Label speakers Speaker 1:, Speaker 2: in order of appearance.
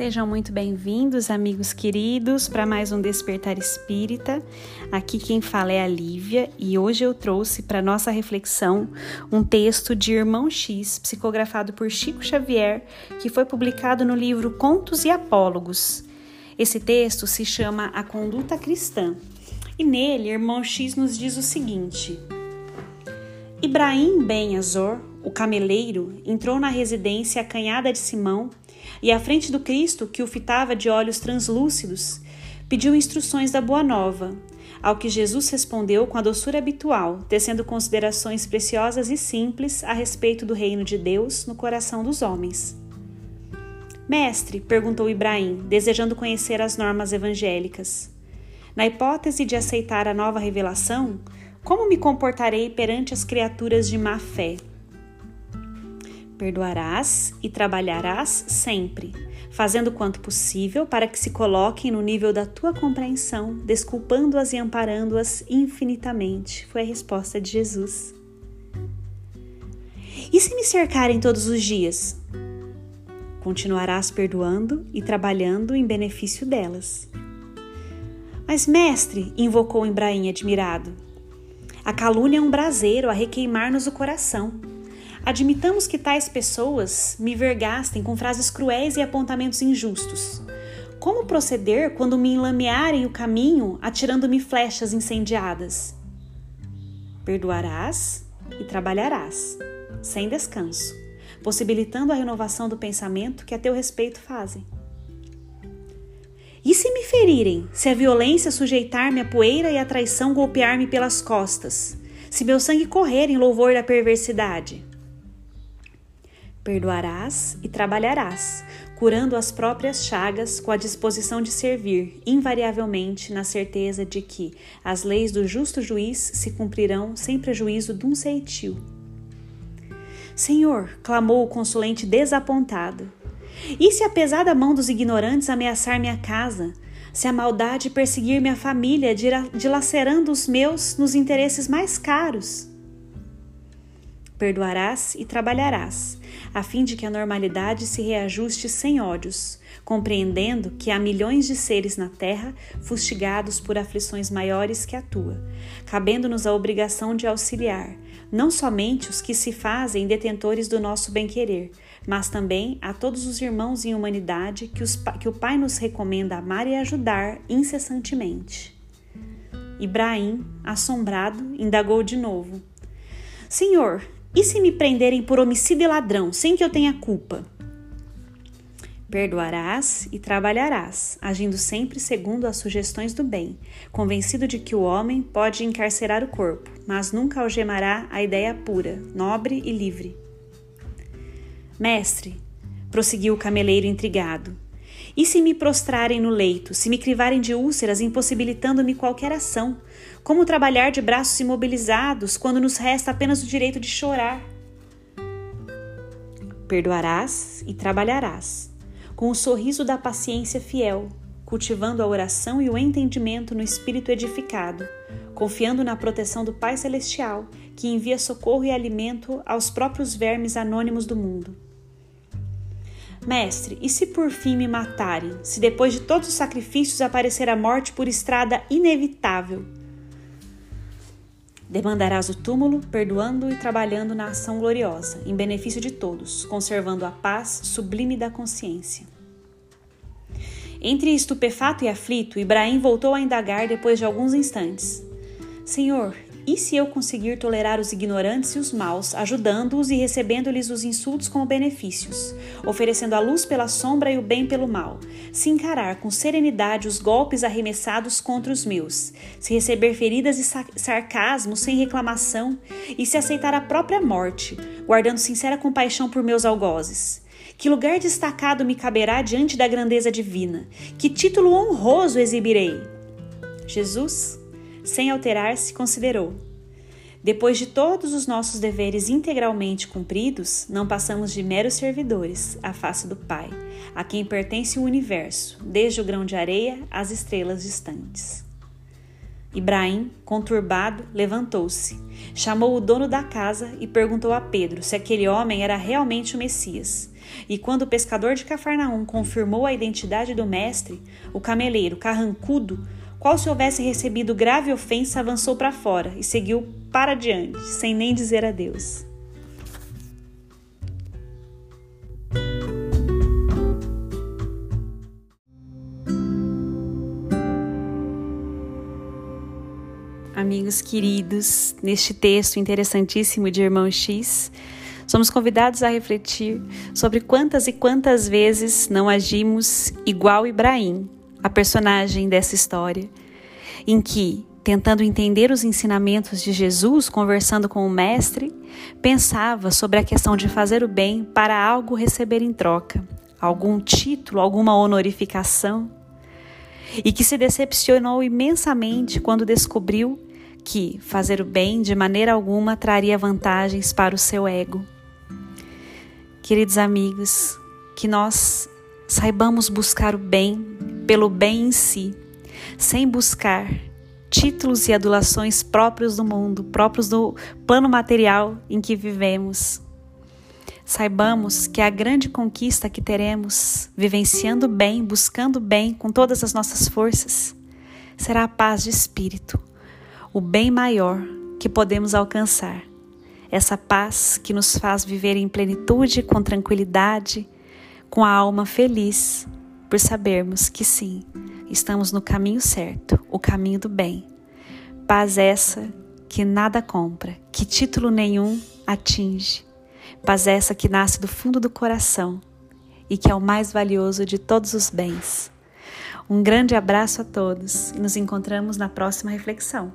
Speaker 1: Sejam muito bem-vindos, amigos queridos, para mais um Despertar Espírita. Aqui quem fala é a Lívia e hoje eu trouxe para nossa reflexão um texto de Irmão X, psicografado por Chico Xavier, que foi publicado no livro Contos e Apólogos. Esse texto se chama A Conduta Cristã e nele Irmão X nos diz o seguinte: Ibrahim Ben Azor, o cameleiro, entrou na residência acanhada de Simão e à frente do Cristo, que o fitava de olhos translúcidos, pediu instruções da Boa Nova, ao que Jesus respondeu com a doçura habitual, tecendo considerações preciosas e simples a respeito do reino de Deus no coração dos homens. Mestre, perguntou Ibrahim, desejando conhecer as normas evangélicas. Na hipótese de aceitar a nova revelação, como me comportarei perante as criaturas de má fé? Perdoarás e trabalharás sempre, fazendo quanto possível para que se coloquem no nível da tua compreensão, desculpando-as e amparando-as infinitamente. Foi a resposta de Jesus. E se me cercarem todos os dias? Continuarás perdoando e trabalhando em benefício delas. Mas, mestre, invocou Embraim admirado, a calúnia é um braseiro a requeimar-nos o coração. Admitamos que tais pessoas me vergastem com frases cruéis e apontamentos injustos. Como proceder quando me enlamearem o caminho, atirando-me flechas incendiadas? Perdoarás e trabalharás, sem descanso, possibilitando a renovação do pensamento que a teu respeito fazem. E se me ferirem, se a violência sujeitar-me à poeira e a traição golpear-me pelas costas, se meu sangue correr em louvor da perversidade? Perdoarás e trabalharás, curando as próprias chagas com a disposição de servir, invariavelmente na certeza de que as leis do justo juiz se cumprirão sem prejuízo de um ceitil. Senhor, clamou o consulente desapontado, e se a pesada mão dos ignorantes ameaçar minha casa, se a maldade perseguir minha família, dilacerando os meus nos interesses mais caros? Perdoarás e trabalharás, a fim de que a normalidade se reajuste sem ódios, compreendendo que há milhões de seres na Terra fustigados por aflições maiores que a tua, cabendo-nos a obrigação de auxiliar, não somente os que se fazem detentores do nosso bem-querer, mas também a todos os irmãos em humanidade que, os, que o Pai nos recomenda amar e ajudar incessantemente. Ibrahim, assombrado, indagou de novo: Senhor, e se me prenderem por homicídio e ladrão, sem que eu tenha culpa? Perdoarás e trabalharás, agindo sempre segundo as sugestões do bem, convencido de que o homem pode encarcerar o corpo, mas nunca algemará a ideia pura, nobre e livre. Mestre, prosseguiu o cameleiro intrigado, e se me prostrarem no leito, se me crivarem de úlceras, impossibilitando-me qualquer ação? Como trabalhar de braços imobilizados quando nos resta apenas o direito de chorar? Perdoarás e trabalharás, com o sorriso da paciência fiel, cultivando a oração e o entendimento no espírito edificado, confiando na proteção do Pai Celestial, que envia socorro e alimento aos próprios vermes anônimos do mundo. Mestre, e se por fim me matarem, se depois de todos os sacrifícios aparecer a morte por estrada inevitável? Demandarás o túmulo, perdoando e trabalhando na ação gloriosa, em benefício de todos, conservando a paz sublime da consciência. Entre estupefato e aflito, Ibrahim voltou a indagar depois de alguns instantes: Senhor, e se eu conseguir tolerar os ignorantes e os maus, ajudando-os e recebendo-lhes os insultos como benefícios, oferecendo a luz pela sombra e o bem pelo mal, se encarar com serenidade os golpes arremessados contra os meus, se receber feridas e sarcasmos sem reclamação, e se aceitar a própria morte, guardando sincera compaixão por meus algozes? Que lugar destacado me caberá diante da grandeza divina? Que título honroso exibirei? Jesus sem alterar-se, considerou: Depois de todos os nossos deveres integralmente cumpridos, não passamos de meros servidores à face do Pai, a quem pertence o universo, desde o grão de areia às estrelas distantes. Ibrahim, conturbado, levantou-se, chamou o dono da casa e perguntou a Pedro se aquele homem era realmente o Messias. E quando o pescador de Cafarnaum confirmou a identidade do mestre, o cameleiro, carrancudo, qual se houvesse recebido grave ofensa, avançou para fora e seguiu para diante, sem nem dizer adeus. Amigos queridos, neste texto interessantíssimo de Irmão X, somos convidados a refletir sobre quantas e quantas vezes não agimos igual Ibrahim, a personagem dessa história, em que, tentando entender os ensinamentos de Jesus, conversando com o Mestre, pensava sobre a questão de fazer o bem para algo receber em troca, algum título, alguma honorificação, e que se decepcionou imensamente quando descobriu que fazer o bem de maneira alguma traria vantagens para o seu ego. Queridos amigos, que nós saibamos buscar o bem pelo bem em si, sem buscar títulos e adulações próprios do mundo, próprios do plano material em que vivemos. Saibamos que a grande conquista que teremos, vivenciando bem, buscando bem com todas as nossas forças, será a paz de espírito, o bem maior que podemos alcançar. Essa paz que nos faz viver em plenitude, com tranquilidade, com a alma feliz, por sabermos que sim, estamos no caminho certo, o caminho do bem. Paz essa que nada compra, que título nenhum atinge. Paz essa que nasce do fundo do coração e que é o mais valioso de todos os bens. Um grande abraço a todos e nos encontramos na próxima reflexão.